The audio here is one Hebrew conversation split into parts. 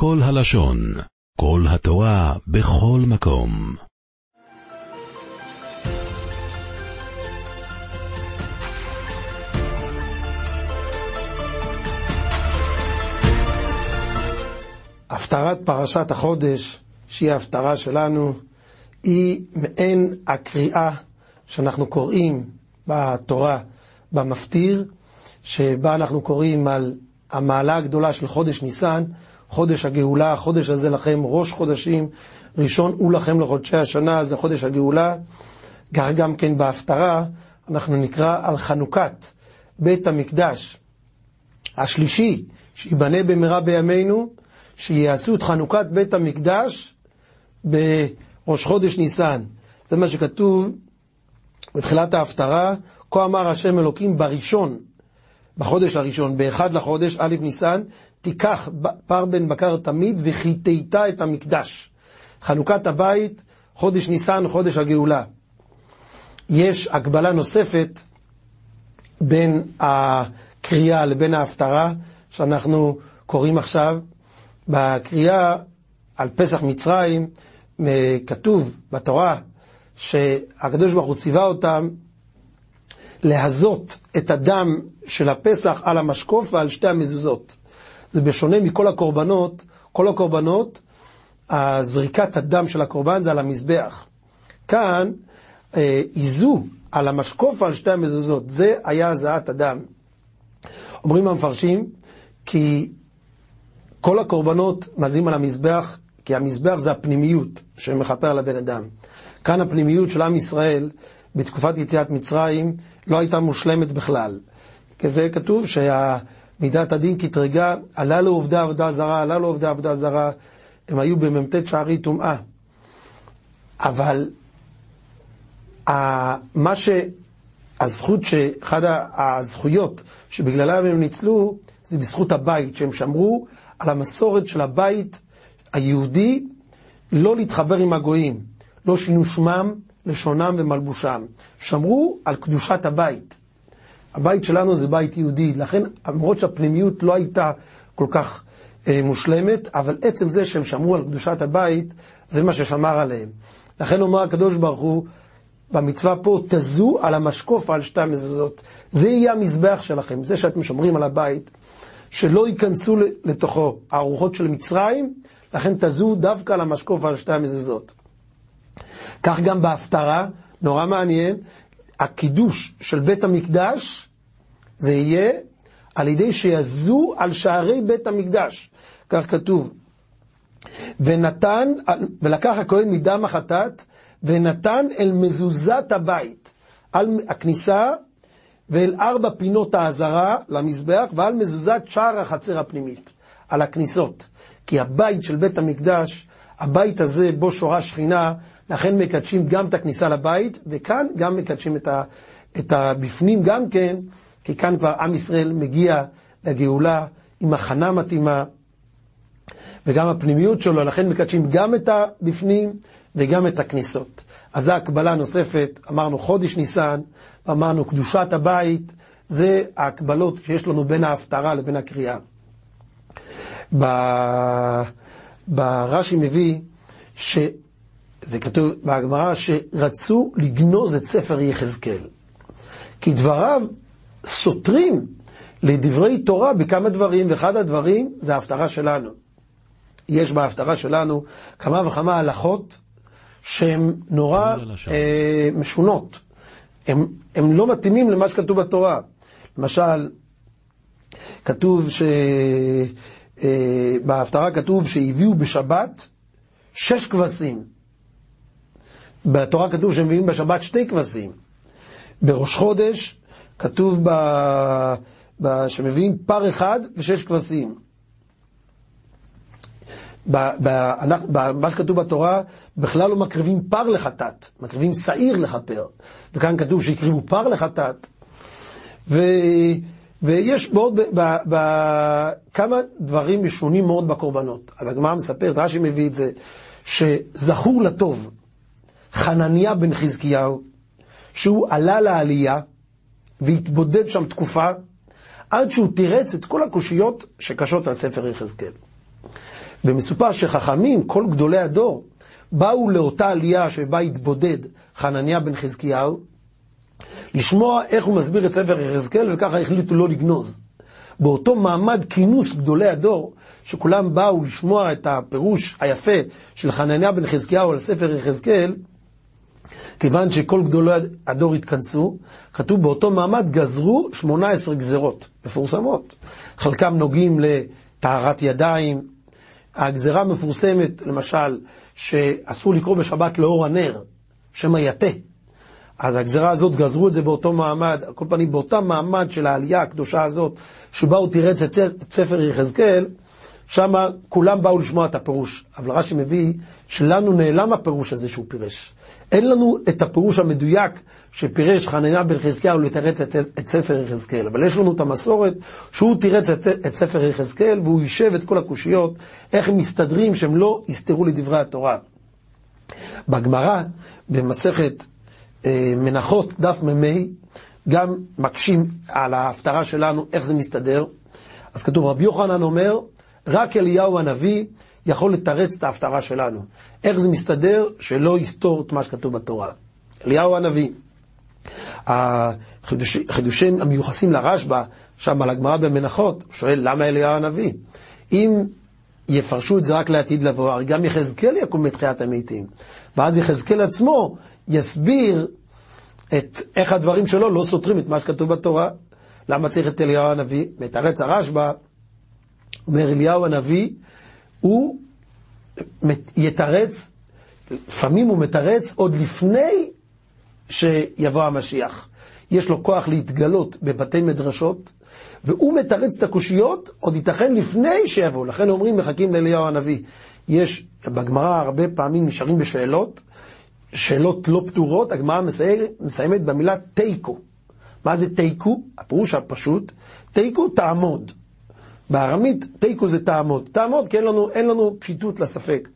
כל הלשון, כל התורה, בכל מקום. הפטרת פרשת החודש, שהיא ההפטרה שלנו, היא מעין הקריאה שאנחנו קוראים בתורה במפטיר, שבה אנחנו קוראים על המעלה הגדולה של חודש ניסן, חודש הגאולה, החודש הזה לכם ראש חודשים, ראשון הוא לכם לחודשי השנה, זה חודש הגאולה. כך גם כן בהפטרה, אנחנו נקרא על חנוכת בית המקדש השלישי, שייבנה במהרה בימינו, שיעשו את חנוכת בית המקדש בראש חודש ניסן. זה מה שכתוב בתחילת ההפטרה, כה אמר השם אלוקים בראשון, בחודש הראשון, באחד לחודש, א' ניסן, תיקח פר בן בקר תמיד וחיטאת את המקדש. חנוכת הבית, חודש ניסן, חודש הגאולה. יש הגבלה נוספת בין הקריאה לבין ההפטרה, שאנחנו קוראים עכשיו. בקריאה על פסח מצרים כתוב בתורה שהקדוש ברוך הוא ציווה אותם להזות את הדם של הפסח על המשקוף ועל שתי המזוזות. זה בשונה מכל הקורבנות, כל הקורבנות, הזריקת הדם של הקורבן זה על המזבח. כאן אה, על המשקוף ועל שתי המזוזות, זה היה הזעת הדם. אומרים המפרשים, כי כל הקורבנות מזים על המזבח, כי המזבח זה הפנימיות שמכפר על הבן אדם. כאן הפנימיות של עם ישראל בתקופת יציאת מצרים לא הייתה מושלמת בכלל. כי זה כתוב שהמידת הדין קטרגה, עלה לו עובדי עבודה זרה, עלה לו עובדי עבודה זרה, הם היו במ"ט שערי טומאה. אבל מה ש... הזכות, אחת הזכויות שבגללם הם ניצלו, זה בזכות הבית, שהם שמרו על המסורת של הבית היהודי לא להתחבר עם הגויים, לא שינו שמם, לשונם ומלבושם. שמרו על קדושת הבית. הבית שלנו זה בית יהודי, לכן למרות שהפנימיות לא הייתה כל כך אה, מושלמת, אבל עצם זה שהם שמרו על קדושת הבית, זה מה ששמר עליהם. לכן אומר הקדוש ברוך הוא, במצווה פה, תזו על המשקוף על שתי המזוזות. זה יהיה המזבח שלכם, זה שאתם שומרים על הבית, שלא ייכנסו לתוכו הארוחות של מצרים, לכן תזו דווקא על המשקוף על שתי המזוזות. כך גם בהפטרה, נורא מעניין, הקידוש של בית המקדש, זה יהיה על ידי שיזו על שערי בית המקדש. כך כתוב. ונתן, ולקח הכהן מדם החטאת, ונתן אל מזוזת הבית, על הכניסה ואל ארבע פינות האזהרה למזבח, ועל מזוזת שער החצר הפנימית, על הכניסות. כי הבית של בית המקדש, הבית הזה בו שורה שכינה, לכן מקדשים גם את הכניסה לבית, וכאן גם מקדשים את, ה, את הבפנים גם כן, כי כאן כבר עם ישראל מגיע לגאולה עם הכנה מתאימה, וגם הפנימיות שלו, לכן מקדשים גם את הבפנים וגם את הכניסות. אז זו הקבלה נוספת, אמרנו חודש ניסן, אמרנו קדושת הבית, זה ההקבלות שיש לנו בין ההפטרה לבין הקריאה. ברש"י מביא ש... זה כתוב בהגמרא שרצו לגנוז את ספר יחזקאל. כי דבריו סותרים לדברי תורה בכמה דברים, ואחד הדברים זה ההפטרה שלנו. יש בהפטרה שלנו כמה וכמה הלכות שהן נורא אה, משונות. הם לא מתאימים למה שכתוב בתורה. למשל, כתוב ש... אה, בהפטרה כתוב שהביאו בשבת שש כבשים. בתורה כתוב שמביאים בשבת שתי כבשים. בראש חודש כתוב ב... ב... שמביאים פר אחד ושש כבשים. במה שכתוב בתורה, בכלל לא מקריבים פר לחטאת, מקריבים שעיר לכפר. וכאן כתוב שהקריבו פר לחטאת. ו... ויש מאוד, כמה דברים משונים מאוד בקורבנות. אבל הגמרא מספרת, רש"י מביא את זה, שזכור לטוב, חנניה בן חזקיהו, שהוא עלה לעלייה והתבודד שם תקופה, עד שהוא תירץ את כל הקושיות שקשות על ספר יחזקאל. ומסופר שחכמים, כל גדולי הדור, באו לאותה עלייה שבה התבודד חנניה בן חזקיהו, לשמוע איך הוא מסביר את ספר יחזקאל, וככה החליטו לא לגנוז. באותו מעמד כינוס גדולי הדור, שכולם באו לשמוע את הפירוש היפה של חנניה בן חזקיהו על ספר יחזקאל, כיוון שכל גדולי הדור התכנסו, כתוב באותו מעמד גזרו 18 גזרות מפורסמות. חלקם נוגעים לטהרת ידיים. הגזרה המפורסמת, למשל, שאסור לקרוא בשבת לאור הנר, שמא יתה. אז הגזרה הזאת, גזרו את זה באותו מעמד, על כל פנים באותה מעמד של העלייה הקדושה הזאת, שבה הוא תירץ את ספר יחזקאל, שם כולם באו לשמוע את הפירוש. אבל רש"י מביא שלנו נעלם הפירוש הזה שהוא פירש. אין לנו את הפירוש המדויק שפירש חנניה בן חזקיהו לתרץ את, את ספר יחזקאל, אבל יש לנו את המסורת שהוא תירץ את, את ספר יחזקאל והוא יישב את כל הקושיות, איך הם מסתדרים שהם לא יסתרו לדברי התורה. בגמרא, במסכת אה, מנחות, דף מ"ה, גם מקשים על ההפטרה שלנו, איך זה מסתדר. אז כתוב, רבי יוחנן אומר, רק אליהו הנביא יכול לתרץ את ההפטרה שלנו. איך זה מסתדר שלא יסתור את מה שכתוב בתורה. אליהו הנביא. החידושים המיוחסים לרשב"א, שם על הגמרא במנחות, הוא שואל למה אליהו הנביא? אם יפרשו את זה רק לעתיד לבוא, הרי גם יחזקאל יקום בתחיית המתים. ואז יחזקאל עצמו יסביר את איך הדברים שלו לא סותרים את מה שכתוב בתורה. למה צריך את אליהו הנביא? מתרץ הרשב"א, אומר אליהו הנביא, הוא יתרץ, לפעמים הוא מתרץ עוד לפני שיבוא המשיח. יש לו כוח להתגלות בבתי מדרשות, והוא מתרץ את הקושיות עוד ייתכן לפני שיבוא. לכן אומרים מחכים לאליהו הנביא. יש בגמרא הרבה פעמים נשארים בשאלות, שאלות לא פתורות, הגמרא מסיימת במילה תיקו. מה זה תיקו? הפירוש הפשוט, תיקו תעמוד. בארמית תיקו זה תעמוד. תעמוד כי אין לנו, אין לנו פשיטות לספק.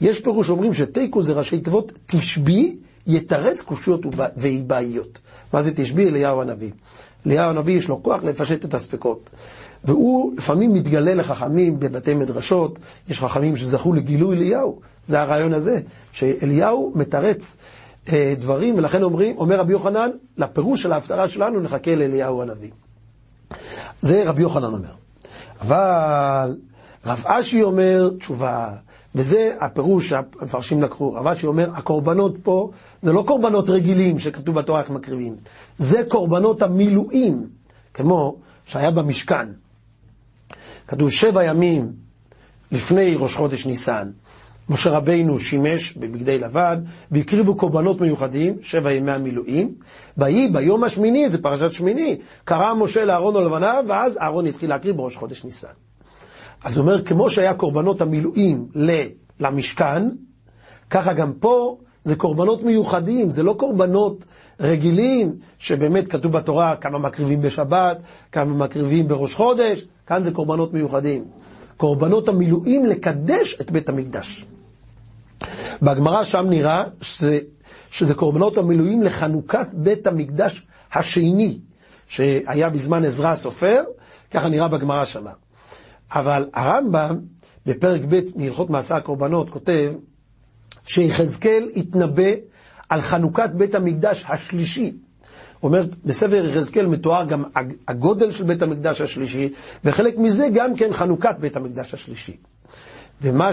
יש פירוש אומרים שתיקו זה ראשי תיבות תשבי, יתרץ קושיות ואיבאיות. מה זה תשבי? אליהו הנביא. אליהו הנביא יש לו כוח לפשט את הספקות. והוא לפעמים מתגלה לחכמים בבתי מדרשות, יש חכמים שזכו לגילוי אליהו. זה הרעיון הזה, שאליהו מתרץ אה, דברים, ולכן אומרים, אומר רבי יוחנן, לפירוש של ההפטרה שלנו נחכה לאליהו הנביא. זה רבי יוחנן אומר. אבל רב אשי אומר תשובה, וזה הפירוש שהמפרשים לקחו. רב אשי אומר, הקורבנות פה זה לא קורבנות רגילים שכתוב בתורה איך מקריבים, זה קורבנות המילואים, כמו שהיה במשכן. כתוב שבע ימים לפני ראש חודש ניסן, משה רבינו שימש בבגדי לבן, והקריבו קורבנות מיוחדים, שבע ימי המילואים. ויהי ביום השמיני, זה פרשת שמיני, קרא משה לאהרון ולבניו, ואז אהרון התחיל להקריב בראש חודש ניסן. אז הוא אומר, כמו שהיה קורבנות המילואים למשכן, ככה גם פה זה קורבנות מיוחדים, זה לא קורבנות רגילים, שבאמת כתוב בתורה כמה מקריבים בשבת, כמה מקריבים בראש חודש, כאן זה קורבנות מיוחדים. קורבנות המילואים לקדש את בית המקדש. בגמרא שם נראה שזה, שזה קורבנות המילואים לחנוכת בית המקדש השני, שהיה בזמן עזרא הסופר, ככה נראה בגמרא שמה. אבל הרמב"ם, בפרק ב' מהלכות מעשה הקורבנות, כותב שיחזקאל התנבא על חנוכת בית המקדש השלישי. אומר, בספר יחזקאל מתואר גם הגודל של בית המקדש השלישי, וחלק מזה גם כן חנוכת בית המקדש השלישי. ומה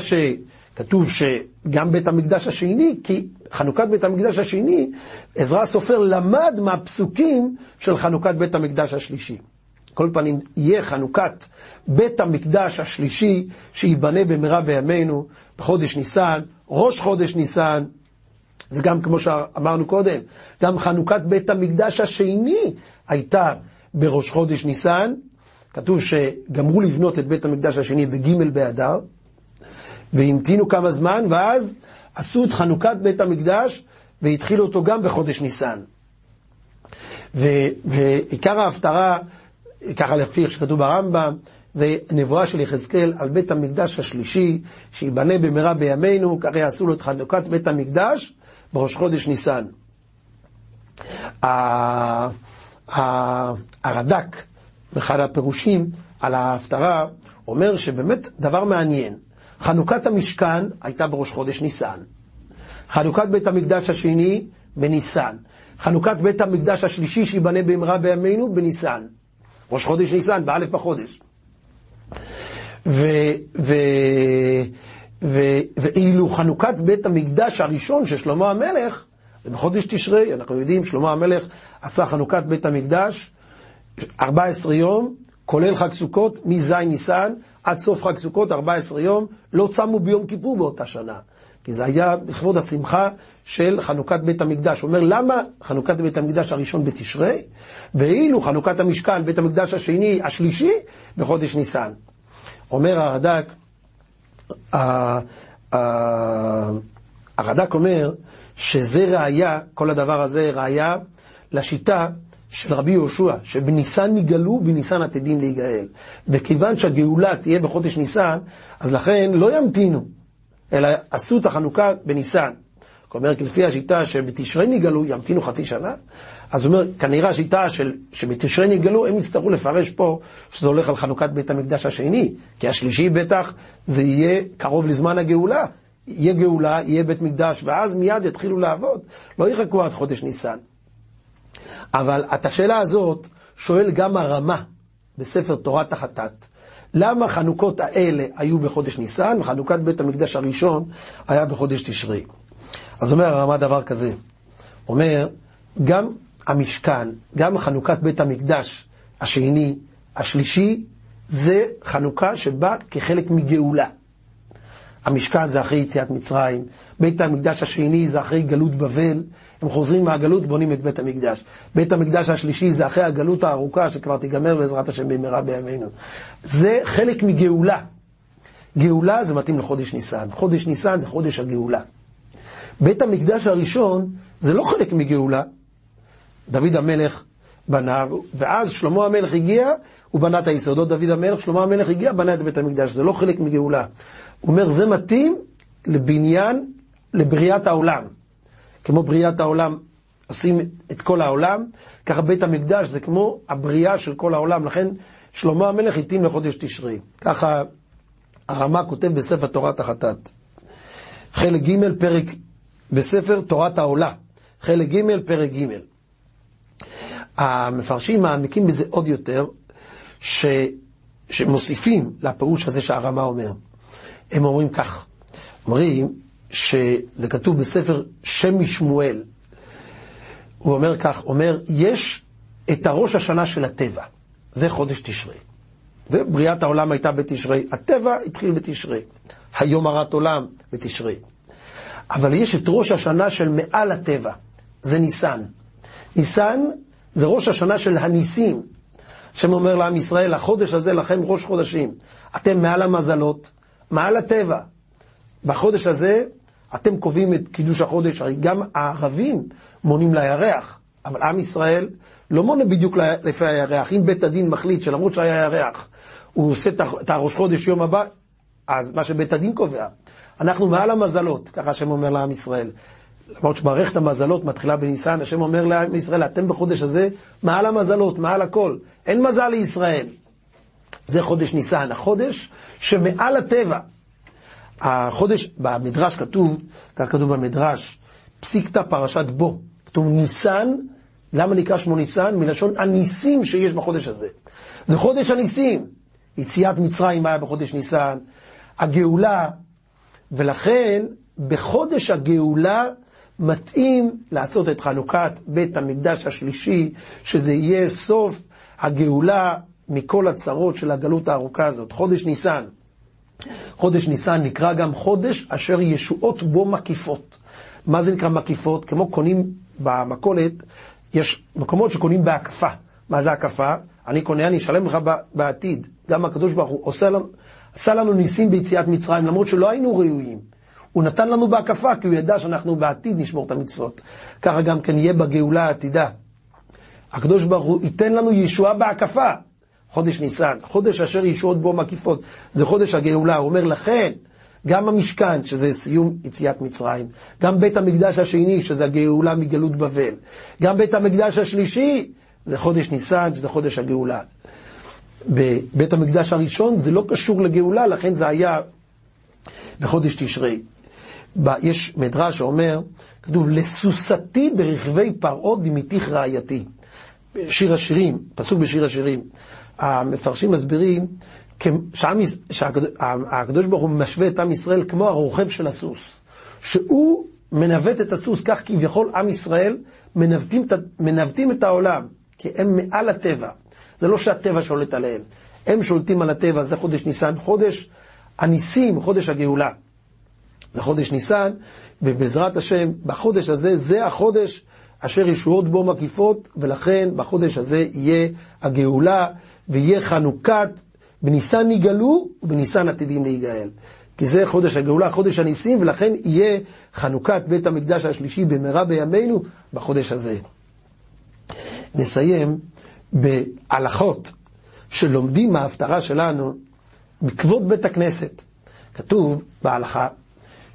שכתוב שגם בית המקדש השני, כי חנוכת בית המקדש השני, עזרא הסופר למד מהפסוקים של חנוכת בית המקדש השלישי. כל פנים, יהיה חנוכת בית המקדש השלישי שייבנה במהרה בימינו בחודש ניסן, ראש חודש ניסן, וגם כמו שאמרנו קודם, גם חנוכת בית המקדש השני הייתה בראש חודש ניסן. כתוב שגמרו לבנות את בית המקדש השני בג' באדר, והמתינו כמה זמן, ואז עשו את חנוכת בית המקדש, והתחילו אותו גם בחודש ניסן. ועיקר ההפטרה, ככה לפי איך שכתוב ברמב"ם, זה נבואה של יחזקאל על בית המקדש השלישי, שייבנה במהרה בימינו, ככה יעשו לו את חנוכת בית המקדש בראש חודש ניסן. הרד"ק, באחד הפירושים על ההפטרה, אומר שבאמת דבר מעניין. חנוכת המשכן הייתה בראש חודש ניסן. חנוכת בית המקדש השני בניסן. חנוכת בית המקדש השלישי שייבנה במהרה בימינו בניסן. ראש חודש ניסן, באלף בחודש. ואילו חנוכת בית המקדש הראשון של שלמה המלך, זה בחודש תשרי, אנחנו יודעים, שלמה המלך עשה חנוכת בית המקדש 14 יום, כולל חג סוכות, מז' ניסן עד סוף חג סוכות, 14 יום, לא צמו ביום כיפור באותה שנה. כי זה היה לכבוד השמחה של חנוכת בית המקדש. הוא אומר, למה חנוכת בית המקדש הראשון בתשרי, ואילו חנוכת המשכן, בית המקדש השני, השלישי, בחודש ניסן. אומר הרד"ק, הרד"ק אומר שזה ראיה, כל הדבר הזה ראיה לשיטה של רבי יהושע, שבניסן נגאלו, בניסן עתידים להיגאל. וכיוון שהגאולה תהיה בחודש ניסן, אז לכן לא ימתינו, אלא עשו את החנוכה בניסן. כלומר, לפי השיטה שבתשרי נגאלו, ימתינו חצי שנה, אז הוא אומר, כנראה השיטה של, שבתשרי נגאלו, הם יצטרכו לפרש פה שזה הולך על חנוכת בית המקדש השני, כי השלישי בטח זה יהיה קרוב לזמן הגאולה. יהיה גאולה, יהיה בית מקדש, ואז מיד יתחילו לעבוד, לא יחכו עד חודש ניסן. אבל את השאלה הזאת שואל גם הרמה בספר תורת החטאת. למה חנוכות האלה היו בחודש ניסן, וחנוכת בית המקדש הראשון היה בחודש תשרי? אז אומר הרמה דבר כזה, אומר, גם המשכן, גם חנוכת בית המקדש השני, השלישי, זה חנוכה שבא כחלק מגאולה. המשכן זה אחרי יציאת מצרים, בית המקדש השני זה אחרי גלות בבל, הם חוזרים מהגלות, בונים את בית המקדש. בית המקדש השלישי זה אחרי הגלות הארוכה שכבר תיגמר בעזרת השם במהרה בימינו. זה חלק מגאולה. גאולה זה מתאים לחודש ניסן. חודש ניסן זה חודש הגאולה. בית המקדש הראשון זה לא חלק מגאולה. דוד המלך בנה, ואז שלמה המלך הגיע, הוא בנה את היסודות, דוד המלך, שלמה המלך הגיע, בנה את בית המקדש, זה לא חלק מגאולה. הוא אומר, זה מתאים לבניין, לבריאת העולם. כמו בריאת העולם, עושים את כל העולם, ככה בית המקדש זה כמו הבריאה של כל העולם, לכן שלמה המלך התאים לחודש תשרי. ככה הרמ"א כותב בספר תורת החטאת. חלק ג' פרק, בספר תורת העולה, חלק ג' פרק ג'. המפרשים מעמיקים בזה עוד יותר, ש, שמוסיפים לפירוש הזה שהרמ"א אומר. הם אומרים כך, אומרים שזה כתוב בספר שם משמואל. הוא אומר כך, אומר, יש את הראש השנה של הטבע, זה חודש תשרי. זה בריאת העולם הייתה בתשרי, הטבע התחיל בתשרי, היום הרת עולם בתשרי. אבל יש את ראש השנה של מעל הטבע, זה ניסן. ניסן זה ראש השנה של הניסים. השם אומר לעם ישראל, החודש הזה לכם ראש חודשים. אתם מעל המזלות, מעל הטבע. בחודש הזה אתם קובעים את קידוש החודש, הרי גם הערבים מונים לירח, אבל עם ישראל לא מונה בדיוק לפי הירח. אם בית הדין מחליט שלמרות שהיה ירח, הוא עושה את הראש חודש יום הבא, אז מה שבית הדין קובע. אנחנו מעל המזלות, ככה השם אומר לעם ישראל. למרות שמערכת המזלות מתחילה בניסן, השם אומר לעם ישראל, אתם בחודש הזה מעל המזלות, מעל הכל. אין מזל לישראל. זה חודש ניסן, החודש שמעל הטבע. החודש, במדרש כתוב, כך כתוב במדרש, פסיקתא פרשת בו. כתוב ניסן, למה נקרא שמו ניסן? מלשון הניסים שיש בחודש הזה. זה חודש הניסים. יציאת מצרים היה בחודש ניסן, הגאולה, ולכן בחודש הגאולה מתאים לעשות את חנוכת בית המקדש השלישי, שזה יהיה סוף הגאולה מכל הצרות של הגלות הארוכה הזאת, חודש ניסן. חודש ניסן נקרא גם חודש אשר ישועות בו מקיפות. מה זה נקרא מקיפות? כמו קונים במכולת, יש מקומות שקונים בהקפה. מה זה הקפה? אני קונה, אני אשלם לך בעתיד. גם הקדוש ברוך הוא עושה לנו, עשה לנו ניסים ביציאת מצרים, למרות שלא היינו ראויים. הוא נתן לנו בהקפה, כי הוא ידע שאנחנו בעתיד נשמור את המצוות. ככה גם כן יהיה בגאולה העתידה. הקדוש ברוך הוא ייתן לנו ישועה בהקפה. חודש ניסן, חודש אשר ישועות בו מקיפות, זה חודש הגאולה. הוא אומר לכן, גם המשכן, שזה סיום יציאת מצרים, גם בית המקדש השני, שזה הגאולה מגלות בבל, גם בית המקדש השלישי, זה חודש ניסן, שזה חודש הגאולה. בבית המקדש הראשון זה לא קשור לגאולה, לכן זה היה בחודש תשרי. יש מדרש שאומר, כתוב, לסוסתי ברכבי פרעות דמיתיך רעייתי. שיר השירים, פסוק בשיר השירים. המפרשים מסבירים שהקדוש ברוך הוא משווה את עם ישראל כמו הרוכב של הסוס. שהוא מנווט את הסוס, כך כביכול עם ישראל מנווטים, מנווטים את העולם, כי הם מעל הטבע. זה לא שהטבע שולט עליהם, הם שולטים על הטבע, זה חודש ניסן, חודש הניסים, חודש הגאולה. זה חודש ניסן, ובעזרת השם, בחודש הזה, זה החודש אשר ישועות בו מקיפות, ולכן בחודש הזה יהיה הגאולה, ויהיה חנוכת, בניסן נגאלו, ובניסן עתידים להיגאל. כי זה חודש הגאולה, חודש הניסים, ולכן יהיה חנוכת בית המקדש השלישי במהרה בימינו בחודש הזה. נסיים בהלכות שלומדים מההפטרה שלנו מכבוד בית הכנסת. כתוב בהלכה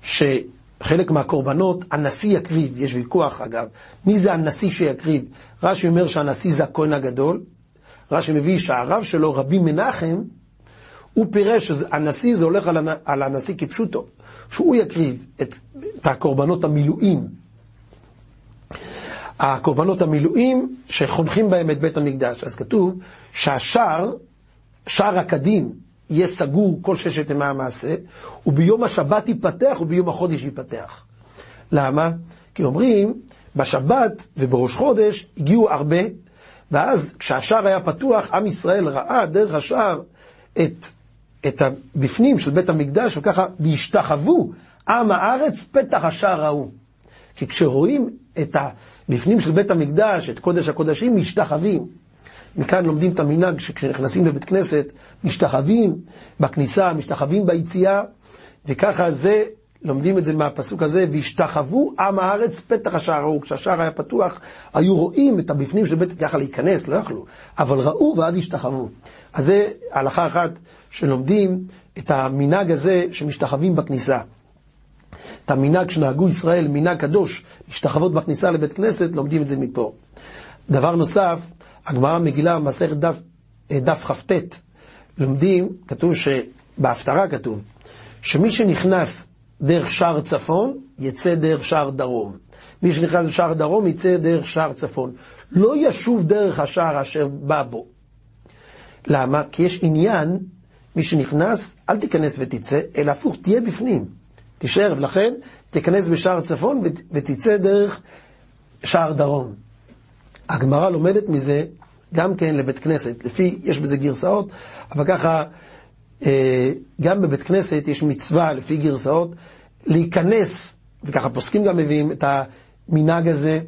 שחלק מהקורבנות הנשיא יקריב, יש ויכוח אגב, מי זה הנשיא שיקריב? רש"י אומר שהנשיא זה הכהן הגדול, רש"י מביא שהרב שלו, רבי מנחם, הוא פירש שהנשיא זה הולך על הנשיא כפשוטו, שהוא יקריב את, את הקורבנות המילואים. הקורבנות המילואים שחונכים בהם את בית המקדש. אז כתוב שהשער, שער הקדים, יהיה סגור כל ששת ימי המעשה, וביום השבת ייפתח וביום החודש ייפתח. למה? כי אומרים, בשבת ובראש חודש הגיעו הרבה, ואז כשהשער היה פתוח, עם ישראל ראה דרך השער את, את הבפנים של בית המקדש, וככה, והשתחוו עם הארץ פתח השער ההוא. כי כשרואים את הבפנים של בית המקדש, את קודש הקודשים, משתחווים. מכאן לומדים את המנהג שכשנכנסים לבית כנסת, משתחווים בכניסה, משתחווים ביציאה, וככה זה, לומדים את זה מהפסוק הזה, והשתחוו עם הארץ פתח השער ההוא. כשהשער היה פתוח, היו רואים את הבפנים של בית, ככה להיכנס, לא יכלו, אבל ראו ואז השתחוו. אז זה הלכה אחת שלומדים את המנהג הזה שמשתחווים בכניסה. את המנהג שנהגו ישראל, מנהג קדוש, להשתחוות בכניסה לבית כנסת, לומדים את זה מפה. דבר נוסף, הגמרא מגילה מסכת דף, אה, דף כ"ט, לומדים, כתוב שבהפטרה כתוב, שמי שנכנס דרך שער צפון, יצא דרך שער דרום. מי שנכנס בשער דרום, יצא דרך שער צפון. לא ישוב דרך השער אשר בא בו. למה? כי יש עניין, מי שנכנס, אל תיכנס ותצא, אלא הפוך, תהיה בפנים. תישאר, ולכן תיכנס בשער צפון ותצא דרך שער דרום. הגמרא לומדת מזה גם כן לבית כנסת, לפי, יש בזה גרסאות, אבל ככה, אה, גם בבית כנסת יש מצווה, לפי גרסאות, להיכנס, וככה פוסקים גם מביאים את המנהג הזה,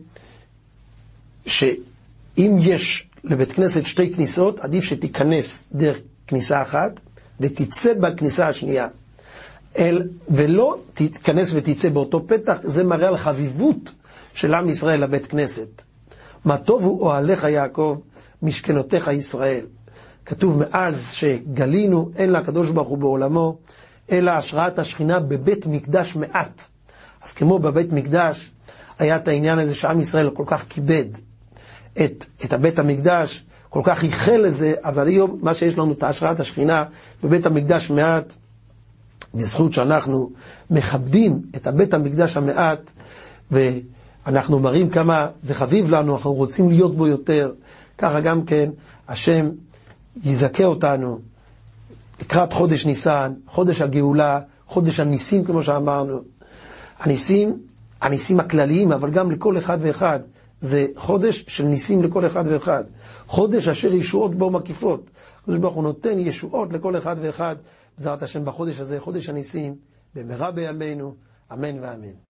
שאם יש לבית כנסת שתי כניסות, עדיף שתיכנס דרך כניסה אחת, ותצא בכניסה השנייה. אל, ולא תיכנס ותצא באותו פתח, זה מראה על חביבות של עם ישראל לבית כנסת. מה טוב הוא אוהליך יעקב, משכנותיך ישראל. כתוב מאז שגלינו, אין לקדוש ברוך הוא בעולמו, אלא השראת השכינה בבית מקדש מעט. אז כמו בבית מקדש, היה את העניין הזה שעם ישראל כל כך כיבד את, את הבית המקדש, כל כך ייחל לזה, אז היום מה שיש לנו את השראת השכינה בבית המקדש מעט, בזכות שאנחנו מכבדים את הבית המקדש המעט, ואנחנו מראים כמה זה חביב לנו, אנחנו רוצים להיות בו יותר, ככה גם כן השם יזכה אותנו לקראת חודש ניסן, חודש הגאולה, חודש הניסים כמו שאמרנו. הניסים, הניסים הכלליים, אבל גם לכל אחד ואחד. זה חודש של ניסים לכל אחד ואחד. חודש אשר ישועות בו מקיפות. הקדוש ברוך הוא נותן ישועות לכל אחד ואחד. בעזרת השם בחודש הזה, חודש הניסים, במהרה בימינו, אמן ואמן.